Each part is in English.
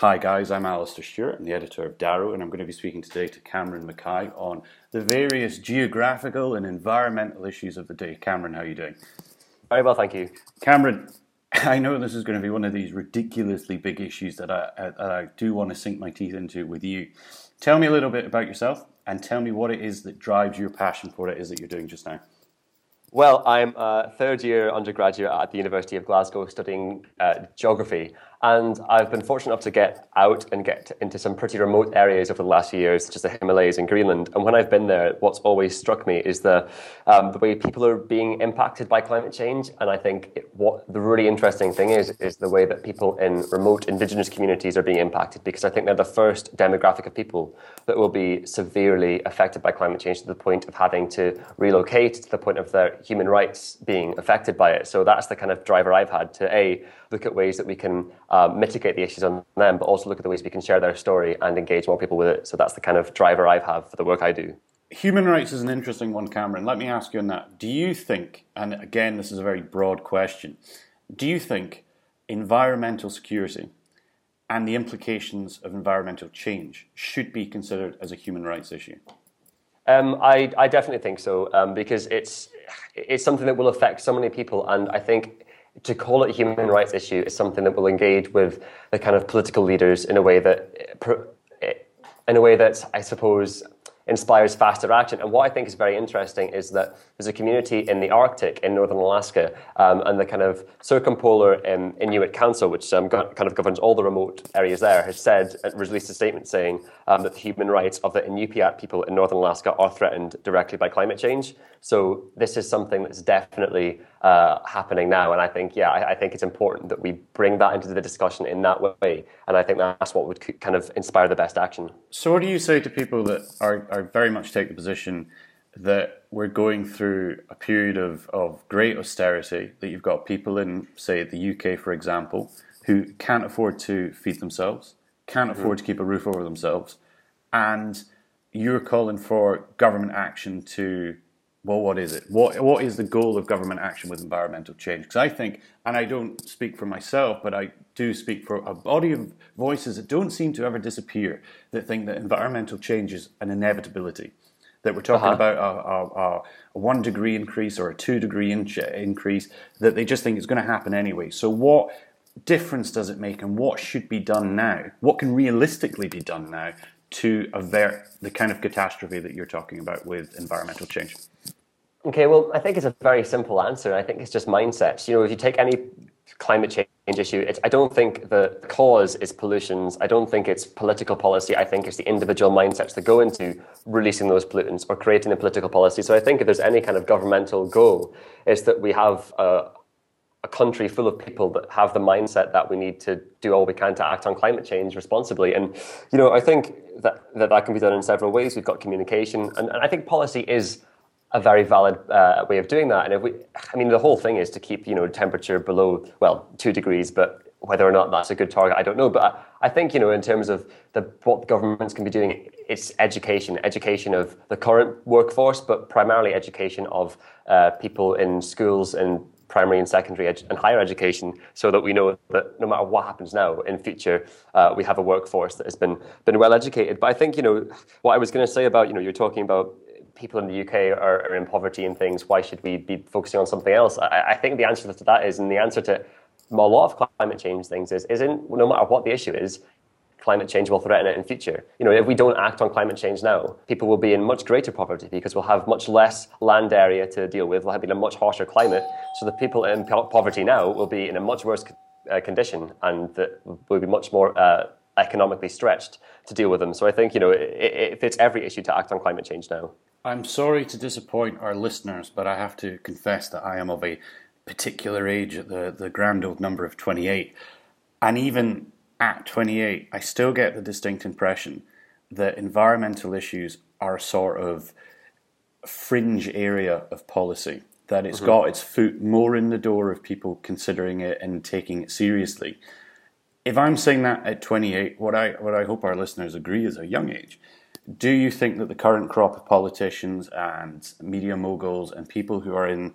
Hi guys, I'm Alistair Stewart, I'm the editor of Darrow, and I'm going to be speaking today to Cameron Mackay on the various geographical and environmental issues of the day. Cameron, how are you doing? Very well, thank you. Cameron, I know this is going to be one of these ridiculously big issues that I, that I do want to sink my teeth into with you. Tell me a little bit about yourself and tell me what it is that drives your passion for what it is that you're doing just now. Well, I'm a third year undergraduate at the University of Glasgow studying uh, geography. And I've been fortunate enough to get out and get into some pretty remote areas over the last few years, such as the Himalayas and Greenland. And when I've been there, what's always struck me is the, um, the way people are being impacted by climate change. And I think it, what the really interesting thing is, is the way that people in remote indigenous communities are being impacted, because I think they're the first demographic of people that will be severely affected by climate change to the point of having to relocate, to the point of their human rights being affected by it. So that's the kind of driver I've had to A, look at ways that we can uh, mitigate the issues on them, but also look at the ways we can share their story and engage more people with it. So that's the kind of driver I have for the work I do. Human rights is an interesting one, Cameron. Let me ask you on that. Do you think, and again, this is a very broad question, do you think environmental security and the implications of environmental change should be considered as a human rights issue? Um, I, I, definitely think so um, because it's it's something that will affect so many people, and I think to call it a human rights issue is something that will engage with the kind of political leaders in a way that, in a way that I suppose inspires faster action. And what I think is very interesting is that there's a community in the Arctic, in northern Alaska, um, and the kind of Circumpolar um, Inuit Council, which um, kind of governs all the remote areas there, has said, uh, released a statement saying um, that the human rights of the Inupiat people in northern Alaska are threatened directly by climate change. So this is something that's definitely uh, happening now. And I think, yeah, I, I, think it's important that we bring that into the discussion in that way. And I think that's what would kind of inspire the best action. So, what do you say to people that are, are very much take the position that we're going through a period of, of great austerity, that you've got people in, say, the UK, for example, who can't afford to feed themselves, can't mm-hmm. afford to keep a roof over themselves, and you're calling for government action to well, what is it? What what is the goal of government action with environmental change? Because I think, and I don't speak for myself, but I do speak for a body of voices that don't seem to ever disappear that think that environmental change is an inevitability. That we're talking uh-huh. about a, a, a, one degree increase or a two degree inch increase, that they just think it's going to happen anyway. So, what difference does it make, and what should be done now? What can realistically be done now to avert the kind of catastrophe that you're talking about with environmental change? Okay, well, I think it's a very simple answer. I think it's just mindsets. You know, if you take any climate change issue, I don't think the cause is pollutions. I don't think it's political policy. I think it's the individual mindsets that go into releasing those pollutants or creating a political policy. So I think if there's any kind of governmental goal, it's that we have a, a country full of people that have the mindset that we need to do all we can to act on climate change responsibly. And, you know, I think that that, that can be done in several ways. We've got communication, and, and I think policy is a very valid uh, way of doing that. And if we, I mean, the whole thing is to keep you know temperature below well two degrees, but whether or not that's a good target, I don't know. But I, I think you know in terms of the what governments can be doing, it's education, education of the current workforce, but primarily education of uh, people in schools and primary and secondary edu- and higher education, so that we know that no matter what happens now in future, uh, we have a workforce that has been been well educated. But I think you know what I was going to say about you know you're talking about people in the UK are, are, in poverty and things, why should we be focusing on something else? I, I, think the answer to that is, and the answer to a lot of climate change things is, isn't no matter what the issue is, climate change will threaten it in future. You know, if we don't act on climate change now, people will be in much greater poverty because we'll have much less land area to deal with. We'll have a much harsher climate. So the people in po- poverty now will be in a much worse uh, condition and that will be much more uh, economically stretched to deal with them. So I think, you know, it, it fits every issue to act on climate change now. I'm sorry to disappoint our listeners, but I have to confess that I am of a particular age at the, the grand old number of 28. And even at 28, I still get the distinct impression that environmental issues are a sort of fringe area of policy, that it's mm-hmm. got its foot more in the door of people considering it and taking it seriously. If I'm saying that at 28, what I, what I hope our listeners agree is a young age do you think that the current crop of politicians and media moguls and people who are in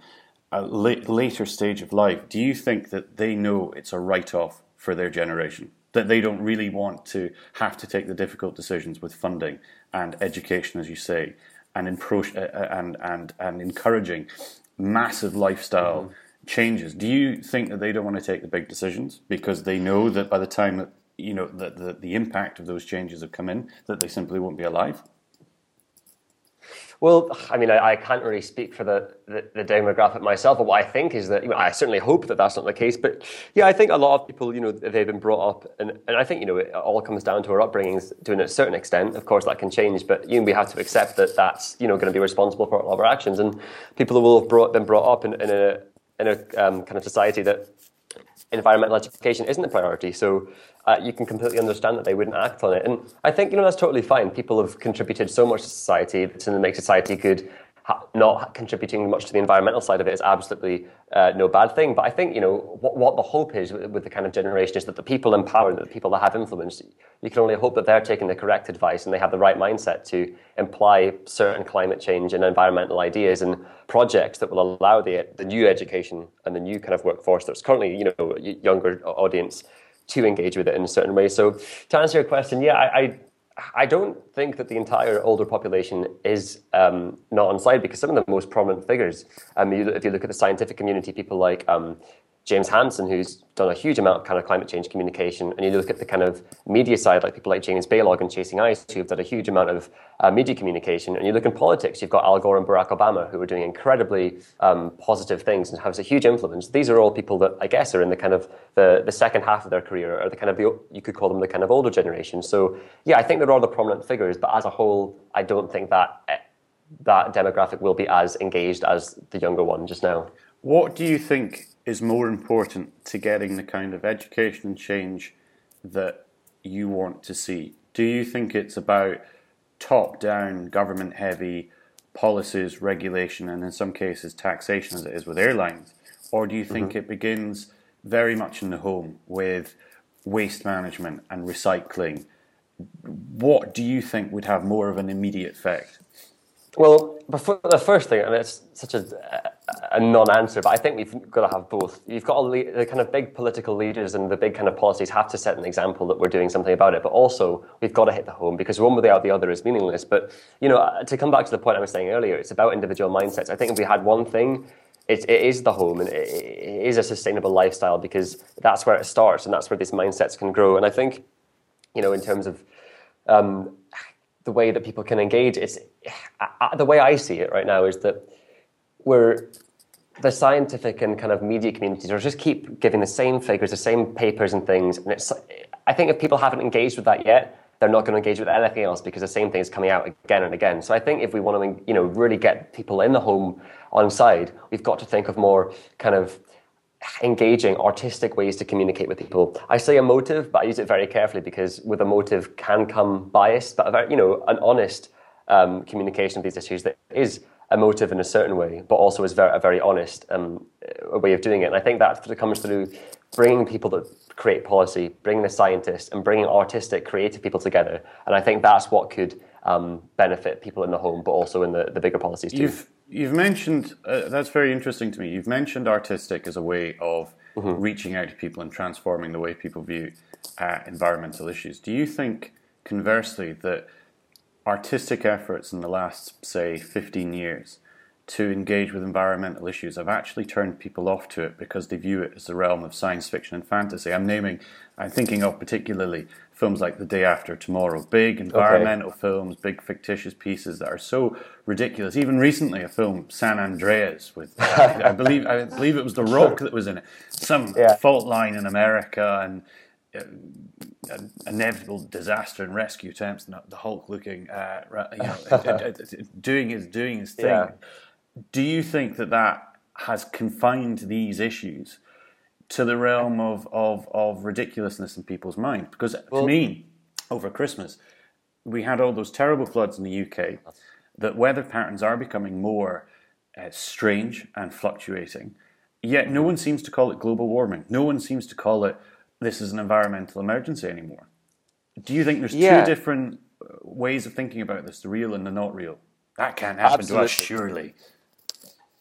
a late, later stage of life, do you think that they know it's a write off for their generation? That they don't really want to have to take the difficult decisions with funding and education, as you say, and uh, uh, and and and encouraging massive lifestyle mm-hmm. changes. Do you think that they don't want to take the big decisions because they know that by the time that you know that the, the impact of those changes have come in, that they simply won't be alive? Well, I mean, I, I can't really speak for the, the, the, demographic myself, but what I think is that, you know, I certainly hope that that's not the case. But yeah, I think a lot of people, you know, they've been brought up, and, and I think, you know, it all comes down to our upbringings to a certain extent. Of course, that can change, but you know, we have to accept that that's, you know, going to be responsible for all of our actions. And people who will have brought, been brought up in, in a, in a um, kind of society that environmental education isn't a priority. So uh, you can completely understand that they wouldn't act on it. And I think, you know, that's totally fine. People have contributed so much to society to make society good not contributing much to the environmental side of it is absolutely uh, no bad thing. But I think you know what, what the hope is with, with, the kind of generation is that the people in power, the people that have influence, you can only hope that they're taking the correct advice and they have the right mindset to imply certain climate change and environmental ideas and projects that will allow the the new education and the new kind of workforce that's currently you know younger audience to engage with it in a certain way. So to answer your question, yeah, I, I I don't think that the entire older population is um, not on side because some of the most prominent figures, um, you, if you look at the scientific community, people like um, James Hansen, who's done a huge amount of kind of climate change communication, and you look at the kind of media side, like people like James Balog and Chasing Ice, who've done a huge amount of uh, media communication, and you look in politics, you've got Al Gore and Barack Obama, who are doing incredibly um, positive things and have a huge influence. These are all people that I guess are in the kind of the, the second half of their career, or the kind of the, you could call them the kind of older generation. So yeah, I think they're all the prominent figures, but as a whole, I don't think that eh, that demographic will be as engaged as the younger one just now. What do you think is more important to getting the kind of education and change that you want to see? Do you think it's about top down, government heavy policies, regulation, and in some cases taxation, as it is with airlines? Or do you think mm-hmm. it begins very much in the home with waste management and recycling? What do you think would have more of an immediate effect? Well, before the first thing, and it's such a, a non-answer, but I think we've got to have both. You've got lead, the kind of big political leaders and the big kind of policies have to set an example that we're doing something about it, but also we've got to hit the home because one without the other is meaningless. But you know, uh, to come back to the point I was saying earlier, it's about individual mindsets. I think if we had one thing, it, it is the home and it, it is a sustainable lifestyle because that's where it starts and that's where these mindsets can grow. And I think, you know, in terms of um, the way that people can engage. It's uh, the way I see it right now is that we're the scientific and kind of media communities are just keep giving the same figures, the same papers and things. And it's I think if people haven't engaged with that yet, they're not going to engage with anything else because the same thing is coming out again and again. So I think if we want to, you know, really get people in the home on side, we've got to think of more kind of engaging artistic ways to communicate with people. I say emotive, but I use it very carefully because with emotive can come bias, but a very, you know, an honest um, communication of these issues that is emotive in a certain way, but also is very, a very honest um, way of doing it. And I think that comes through bringing people that create policy, bringing the scientists, and bringing artistic, creative people together. And I think that's what could um, benefit people in the home, but also in the, the bigger policies too. You've, you've mentioned, uh, that's very interesting to me, you've mentioned artistic as a way of mm-hmm. reaching out to people and transforming the way people view uh, environmental issues. Do you think, conversely, that artistic efforts in the last, say, 15 years to engage with environmental issues I've actually turned people off to it because they view it as the realm of science fiction and fantasy. I'm naming, I'm thinking of particularly films like The Day After Tomorrow, big environmental okay. films, big fictitious pieces that are so ridiculous. Even recently, a film San Andreas with I believe I believe it was The Rock that was in it. Some yeah. fault line in America and. Uh, an inevitable disaster and rescue attempts, the Hulk looking, uh, you know, doing his doing his thing. Yeah. Do you think that that has confined these issues to the realm of, of, of ridiculousness in people's mind. Because well, to me, over Christmas, we had all those terrible floods in the UK, that weather patterns are becoming more uh, strange and fluctuating. Yet no one seems to call it global warming. No one seems to call it this is an environmental emergency anymore. Do you think there's yeah. two different uh, ways of thinking about this, the real and the not real? That can't happen Absolutely. to us, surely.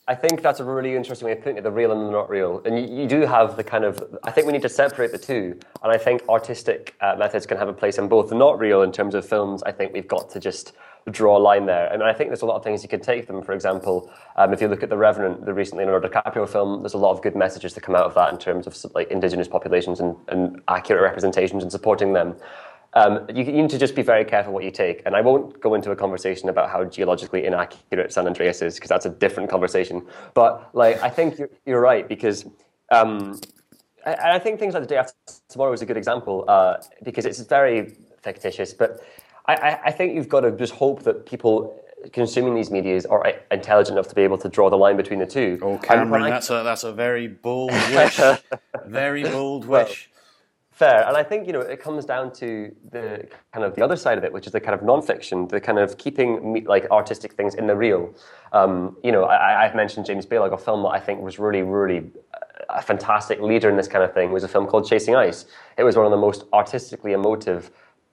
I think that's a really interesting way of putting it, the real and the not real. And you, you do have the kind of, I think we need to separate the two. And I think artistic uh, methods can have a place in both. The not real, in terms of films, I think we've got to just draw a line there. And I think there's a lot of things you can take them. For example, um, if you look at The Revenant, the recently Leonardo DiCaprio film, there's a lot of good messages that come out of that in terms of like indigenous populations and, and accurate representations and supporting them. Um, you, you, need to just be very careful what you take. And I won't go into a conversation about how geologically inaccurate San Andreas is, because that's a different conversation. But like, I think you're, you're right, because um, I, I, think things like the day after tomorrow is a good example, uh, because it's very fictitious. But I, I think you've got to just hope that people consuming these medias are intelligent enough to be able to draw the line between the two. Oh, Cameron, I, that's a that's a very bold wish. very bold wish. Fair, and I think you know it comes down to the kind of the other side of it, which is the kind of non-fiction, the kind of keeping like artistic things in the real. Um, you know, I, have mentioned James Balog, a film that I think was really, really a fantastic leader in this kind of thing was a film called Chasing Ice. It was one of the most artistically emotive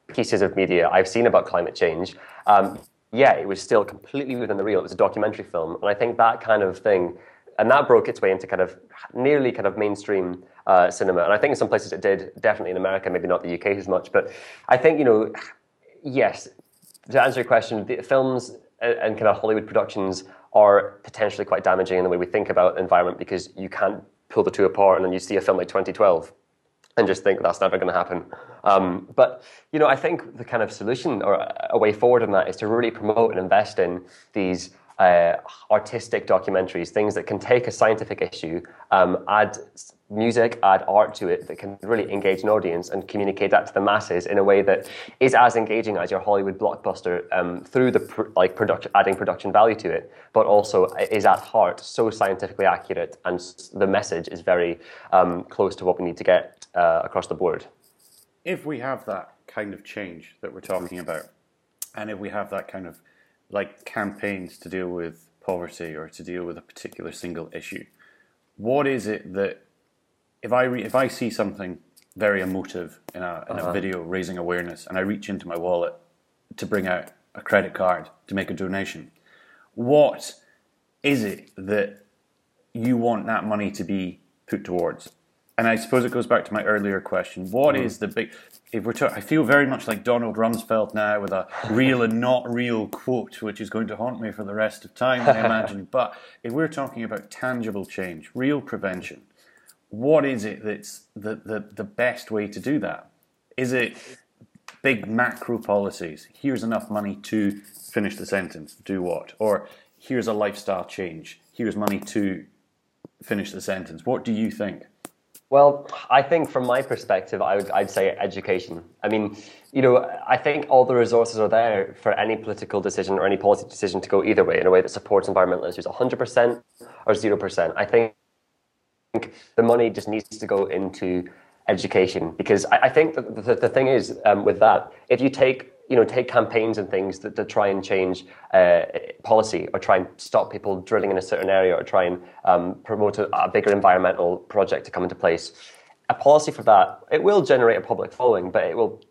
pieces of media I've seen about climate change. Um, yeah, it was still completely within the real. It was a documentary film, and I think that kind of thing, and that broke its way into kind of nearly kind of mainstream uh, cinema. And I think in some places it did, definitely in America, maybe not the UK as much. But I think, you know, yes, to answer your question, the films and kind of Hollywood productions are potentially quite damaging in the way we think about environment because you can't pull the two apart and then you see a film like 2012 and just think that's never going to happen. Um, but you know, I think the kind of solution or a way forward in that is to really promote and invest in these uh, artistic documentaries, things that can take a scientific issue, um, add music, add art to it that can really engage an audience and communicate that to the masses in a way that is as engaging as your Hollywood blockbuster um, through the pr- like production, adding production value to it, but also is at heart so scientifically accurate and the message is very um, close to what we need to get uh, across the board. If we have that kind of change that we're talking about, and if we have that kind of like campaigns to deal with poverty or to deal with a particular single issue, what is it that if I re- if I see something very emotive in a in uh-huh. a video raising awareness, and I reach into my wallet to bring out a credit card to make a donation, what is it that you want that money to be put towards? And I suppose it goes back to my earlier question: What mm. is the big? If we're talking, I feel very much like Donald Rumsfeld now with a real and not real quote, which is going to haunt me for the rest of time, I imagine. but if we're talking about tangible change, real prevention, what is it that's the, the, the best way to do that? Is it big macro policies? Here's enough money to finish the sentence, do what? Or here's a lifestyle change, here's money to finish the sentence. What do you think? Well, I think from my perspective, I would, I'd say education. I mean, you know, I think all the resources are there for any political decision or any policy decision to go either way in a way that supports environmental issues, 100% or 0%. I think the money just needs to go into education because I, I think the, the, the, thing is um, with that, if you take you know take campaigns and things that, that try and change uh, policy or try and stop people drilling in a certain area or try and um, promote a, a bigger environmental project to come into place, a policy for that it will generate a public following, but it will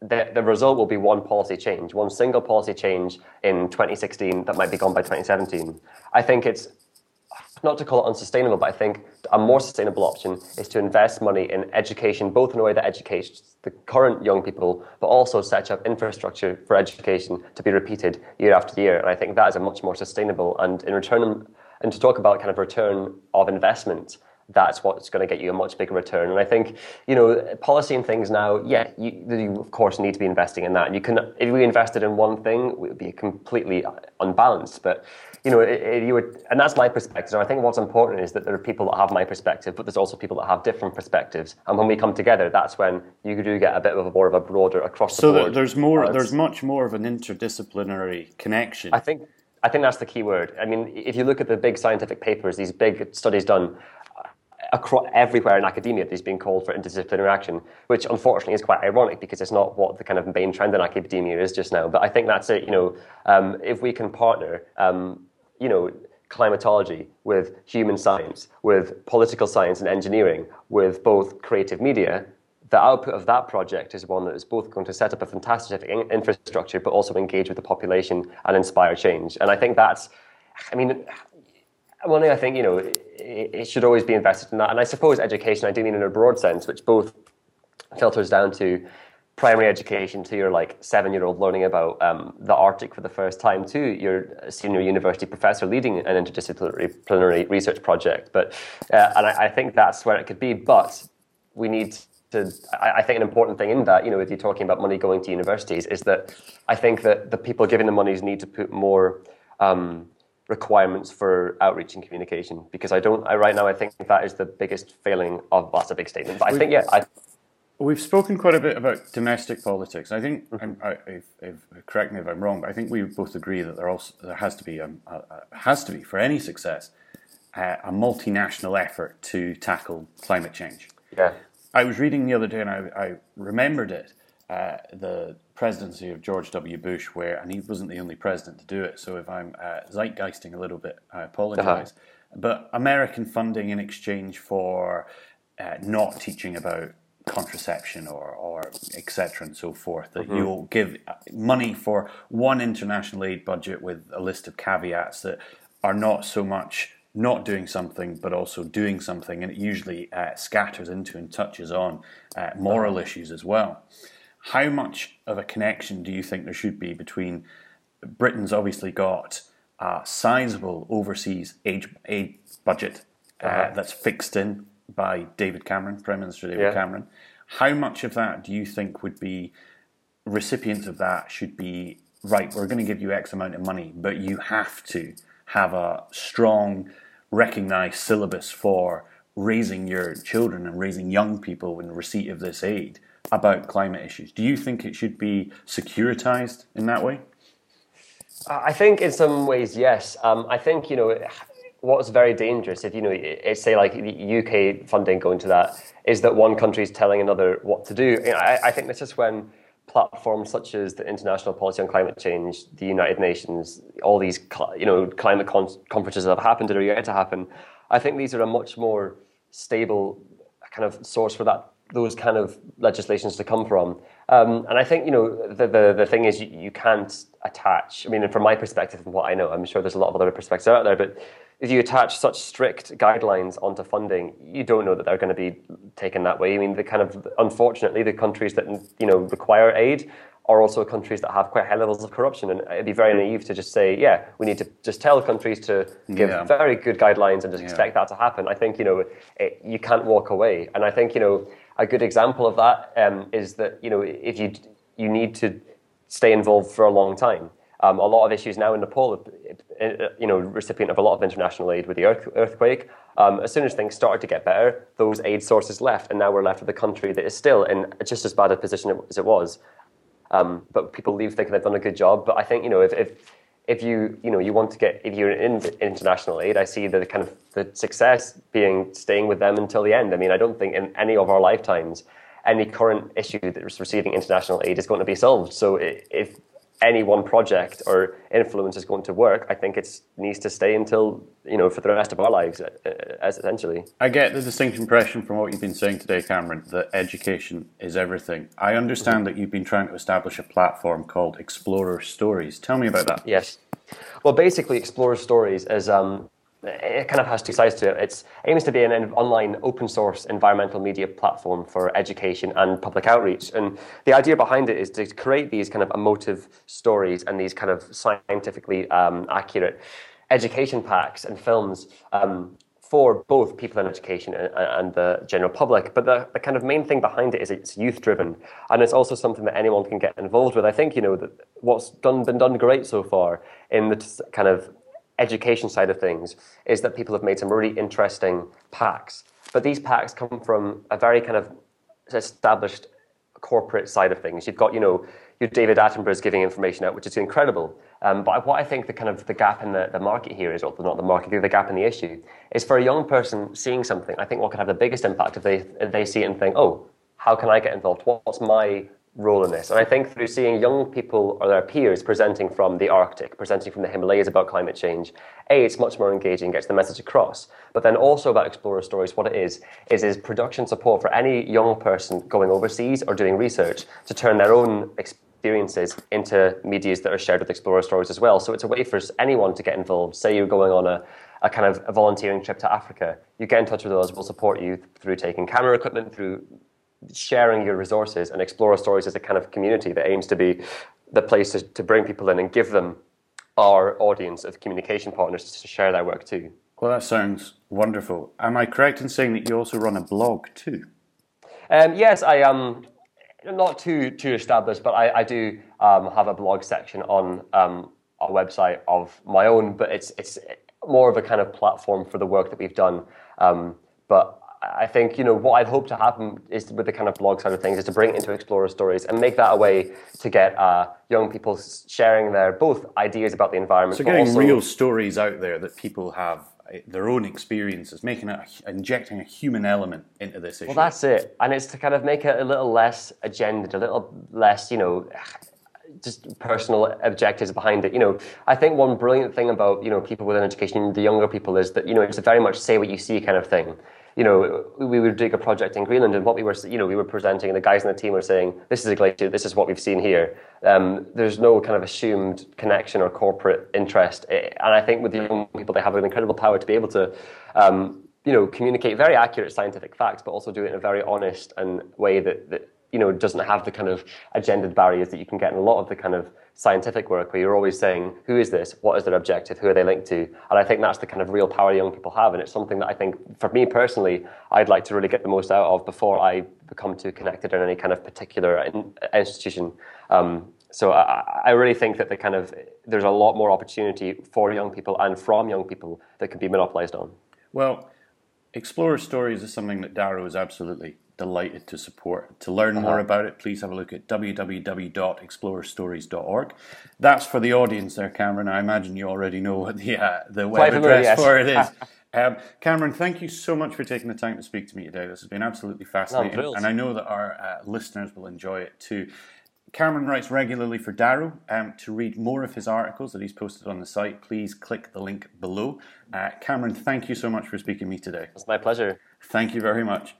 the, the result will be one policy change, one single policy change in 2016 that might be gone by 2017. I think it's not to call it unsustainable, but I think a more sustainable option is to invest money in education, both in a way that educates the current young people, but also set up infrastructure for education to be repeated year after year. And I think that is a much more sustainable and in return, and to talk about kind of return of investment, that's what's going to get you a much bigger return. And I think, you know, policy and things now, yeah, you, you, of course need to be investing in that. And you can, if we invested in one thing, it would be completely unbalanced. But you know, it, it, you would, and that's my perspective. And I think what's important is that there are people that have my perspective, but there's also people that have different perspectives. And when we come together, that's when you do get a bit of a more of a broader across the so board. So there's more, there's much more of an interdisciplinary connection. I think, I think that's the key word. I mean, if you look at the big scientific papers, these big studies done across everywhere in academia there's been called for interdisciplinary action, which unfortunately is quite ironic because it's not what the kind of main trend in academia is just now. But I think that's it. You know, um, if we can partner, um, you know, climatology with human science, with political science and engineering, with both creative media, the output of that project is one that is both going to set up a fantastic infrastructure, but also engage with the population and inspire change. And I think that's, I mean, one thing I think you know it, it, should always be invested in that, and I suppose education. I do mean in a broad sense, which both filters down to primary education to your like seven year old learning about um, the Arctic for the first time to your senior university professor leading an interdisciplinary research project. But uh, and I, I, think that's where it could be. But we need to. I, I, think an important thing in that, you know, if you're talking about money going to universities, is that I think that the people giving the monies need to put more. Um, requirements for outreach and communication because I don't I, right now I think that is the biggest failing of that's a big statement but I think yeah I We've spoken quite a bit about domestic politics. I think, mm-hmm. I, if, if, correct me if I'm wrong, but I think we both agree that there also there has to be a has to be for any success a multinational effort to tackle climate change. Yeah. I was reading the other day and I, I remembered it. Uh, the presidency of George W. Bush, where and he wasn't the only president to do it. So if I'm uh, zeitgeisting a little bit, I apologize. Uh-huh. But American funding in exchange for uh, not teaching about contraception or, or etc. and so forth. That mm-hmm. you'll give money for one international aid budget with a list of caveats that are not so much not doing something but also doing something, and it usually uh, scatters into and touches on uh, moral uh-huh. issues as well. How much of a connection do you think there should be between Britain's obviously got a sizable overseas aid, aid budget uh, uh-huh. that's fixed in by David Cameron, Prime Minister David yeah. Cameron. How much of that do you think would be recipients of that should be right? We're going to give you X amount of money, but you have to have a strong, recognized syllabus for raising your children and raising young people in receipt of this aid about climate issues. Do you think it should be securitized in that way? I think in some ways, yes. Um, I think you know what's very dangerous if you know it's say like the UK funding going to that is that one country is telling another what to do. You know, I, I, think this is when platforms such as the International Policy on Climate Change, the United Nations, all these you know climate con- conferences that have happened or are yet to happen. I think these are a much more stable kind of source for that those kind of legislations to come from. Um, and I think you know the, the the thing is you, you can't attach. I mean, from my perspective, from what I know, I'm sure there's a lot of other perspectives out there, but if you attach such strict guidelines onto funding, you don't know that they're going to be taken that way. I mean, the kind of unfortunately, the countries that you know require aid are also countries that have quite high levels of corruption, and it'd be very naive to just say, yeah, we need to just tell countries to give yeah. very good guidelines and just yeah. expect that to happen. I think you know it, you can't walk away, and I think you know a good example of that um, is that you know if you you need to stay involved for a long time. Um, a lot of issues now in Nepal, you know, recipient of a lot of international aid with the earth, earthquake. Um, as soon as things started to get better, those aid sources left, and now we're left with a country that is still in just as bad a position as it was. Um, but people leave thinking they've done a good job. But I think you know if, if if you you know you want to get if you're in international aid, I see the kind of the success being staying with them until the end. I mean, I don't think in any of our lifetimes any current issue that is receiving international aid is going to be solved. So if any one project or influence is going to work, I think it needs to stay until you know for the rest of our lives, uh, uh, as essentially. I get the distinct impression from what you've been saying today, Cameron, that education is everything. I understand mm-hmm. that you've been trying to establish a platform called Explorer Stories. Tell me about that. Yes. Well, basically, Explorer Stories is um, it kind of has two sides to it. It aims to be an online open source environmental media platform for education and public outreach. And the idea behind it is to create these kind of emotive stories and these kind of scientifically um, accurate education packs and films um, for both people in education and, and, the general public. But the, the, kind of main thing behind it is it's youth driven, and it's also something that anyone can get involved with. I think you know that what's done been done great so far in the kind of education side of things is that people have made some really interesting packs. But these packs come from a very kind of established corporate side of things. You've got, you know, your David Attenborough's giving information out, which is incredible. Um, but what I think the kind of the gap in the, the market here is, or not the market, the gap in the issue, is for a young person seeing something, I think what could have the biggest impact if they, if they see it and think, oh, how can I get involved? What's my role in this. And I think through seeing young people or their peers presenting from the Arctic, presenting from the Himalayas about climate change, A, it's much more engaging, gets the message across. But then also about Explorer Stories, what it is, is is production support for any young person going overseas or doing research to turn their own experiences into medias that are shared with Explorer Stories as well. So it's a way for anyone to get involved. Say you're going on a a kind of a volunteering trip to Africa, you get in touch with us. We'll support you through taking camera equipment, through sharing your resources, and Explorer Stories as a kind of community that aims to be the place to, to bring people in and give them our audience of communication partners to share their work too. Well, that sounds wonderful. Am I correct in saying that you also run a blog too? Um, yes, I am um, not too too established, but I, I do um, have a blog section on um, a website of my own. But it's it's more of a kind of platform for the work that we've done. Um, but I think you know what I'd hope to happen is with the kind of blog side of things is to bring it into Explorer Stories and make that a way to get uh, young people sharing their both ideas about the environment. So getting real stories out there that people have uh, their own experiences, making it injecting a human element into this issue. Well, that's it, and it's to kind of make it a little less agendaed, a little less, you know, just personal objectives behind it. You know, I think one brilliant thing about you know people within education, the younger people, is that you know it's a very much say what you see kind of thing you know, we would do a project in Greenland, and what we were, you know, we were presenting, and the guys in the team were saying, "This is a glacier. This is what we've seen here." Um, there's no kind of assumed connection or corporate interest, eh, and I think with the young people, they have an incredible power to be able to, um, you know, communicate very accurate scientific facts, but also do it in a very honest and way that, that you know doesn't have the kind of agendaed barriers that you can get in a lot of the kind of scientific work where you're always saying, who is this? What is their objective? Who are they linked to? And I think that's the kind of real power young people have. And it's something that I think, for me personally, I'd like to really get the most out of before I become too connected in any kind of particular institution. Um, so I, I, really think that the kind of there's a lot more opportunity for young people and from young people that can be monopolized on. Well, Explorer Stories is something that Darrow is absolutely delighted to support. To learn uh-huh. more about it, please have a look at www.explorerstories.org. That's for the audience there, Cameron. I imagine you already know what the, uh, the web address yes. for it is. um, Cameron, thank you so much for taking the time to speak to me today. This has been absolutely fascinating, no, and I know that our uh, listeners will enjoy it too. Cameron writes regularly for Darrow. Um, to read more of his articles that he's posted on the site, please click the link below. Uh, Cameron, thank you so much for speaking to me today. It's my pleasure. Thank you very much.